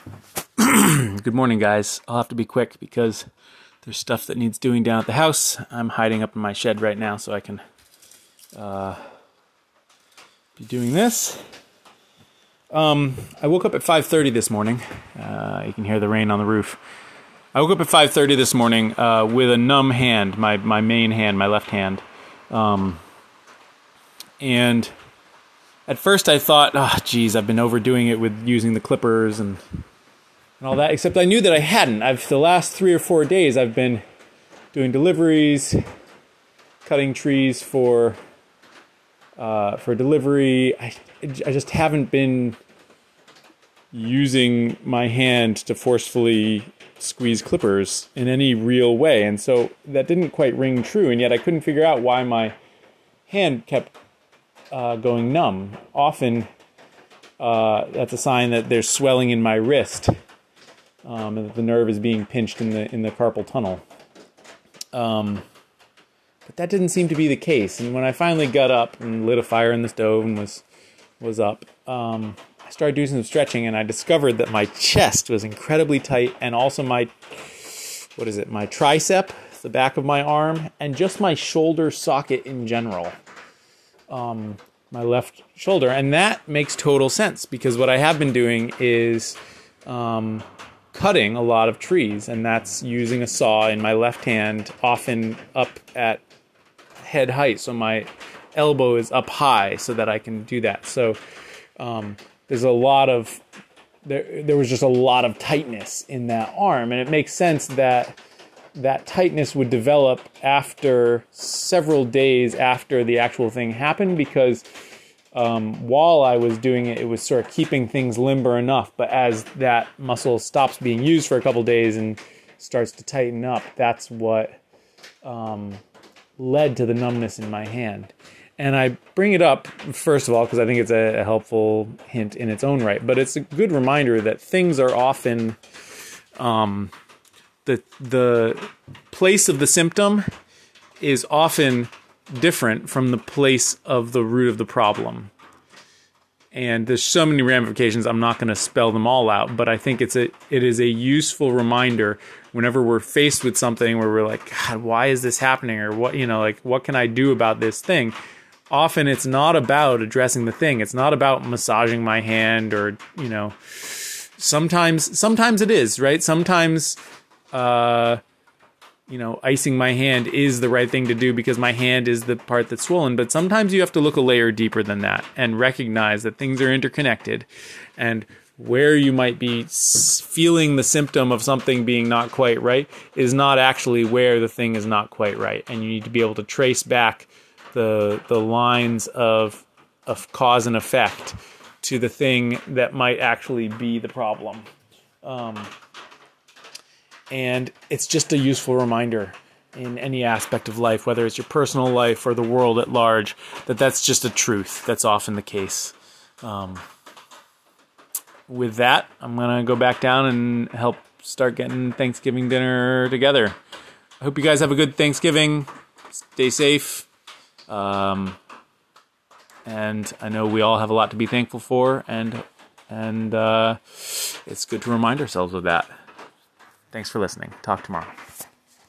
Good morning, guys. I'll have to be quick because there's stuff that needs doing down at the house. I'm hiding up in my shed right now so I can uh, be doing this. Um, I woke up at 5:30 this morning. Uh, you can hear the rain on the roof. I woke up at 5:30 this morning uh, with a numb hand, my my main hand, my left hand, um, and at first I thought, oh, geez, I've been overdoing it with using the clippers and and all that. Except I knew that I hadn't. I've the last three or four days I've been doing deliveries, cutting trees for uh, for delivery. I I just haven't been using my hand to forcefully squeeze clippers in any real way, and so that didn't quite ring true. And yet I couldn't figure out why my hand kept uh, going numb. Often. Uh, that's a sign that there's swelling in my wrist um, and that the nerve is being pinched in the in the carpal tunnel. Um, but that didn't seem to be the case. And when I finally got up and lit a fire in the stove and was was up, um, I started doing some stretching, and I discovered that my chest was incredibly tight, and also my what is it, my tricep, the back of my arm, and just my shoulder socket in general. Um, my left shoulder, and that makes total sense because what I have been doing is um, cutting a lot of trees, and that's using a saw in my left hand, often up at head height. So my elbow is up high so that I can do that. So um, there's a lot of there there was just a lot of tightness in that arm, and it makes sense that that tightness would develop after several days after the actual thing happened because um, while I was doing it, it was sort of keeping things limber enough. But as that muscle stops being used for a couple days and starts to tighten up, that's what um, led to the numbness in my hand. And I bring it up, first of all, because I think it's a, a, helpful hint in its own right. But it's a good reminder that things are often um, the the place of the symptom is often different from the place of the root of the problem. And there's so many ramifications. I'm not going to spell them all out, but I think it's a it is a useful reminder whenever we're faced with something where we're like, God, why is this happening, or what you know, like what can I do about this thing? Often it's not about addressing the thing. It's not about massaging my hand, or you know, sometimes sometimes it is right. Sometimes uh, you know, icing my hand is the right thing to do because my hand is the part that's swollen. But sometimes you have to look a layer deeper than that and recognize that things are interconnected and where you might be feeling the symptom of something being not quite right is not actually where the thing is not quite right. And you need to be able to trace back the, the lines of, of cause and effect to the thing that might actually be the problem. Um, and it's just a useful reminder in any aspect of life, whether it's your personal life or the world at large, that that's just a truth. That's often the case. Um, with that, I'm going to go back down and help start getting Thanksgiving dinner together. I hope you guys have a good Thanksgiving. Stay safe. Um, and I know we all have a lot to be thankful for, and and uh, it's good to remind ourselves of that. Thanks for listening. Talk tomorrow.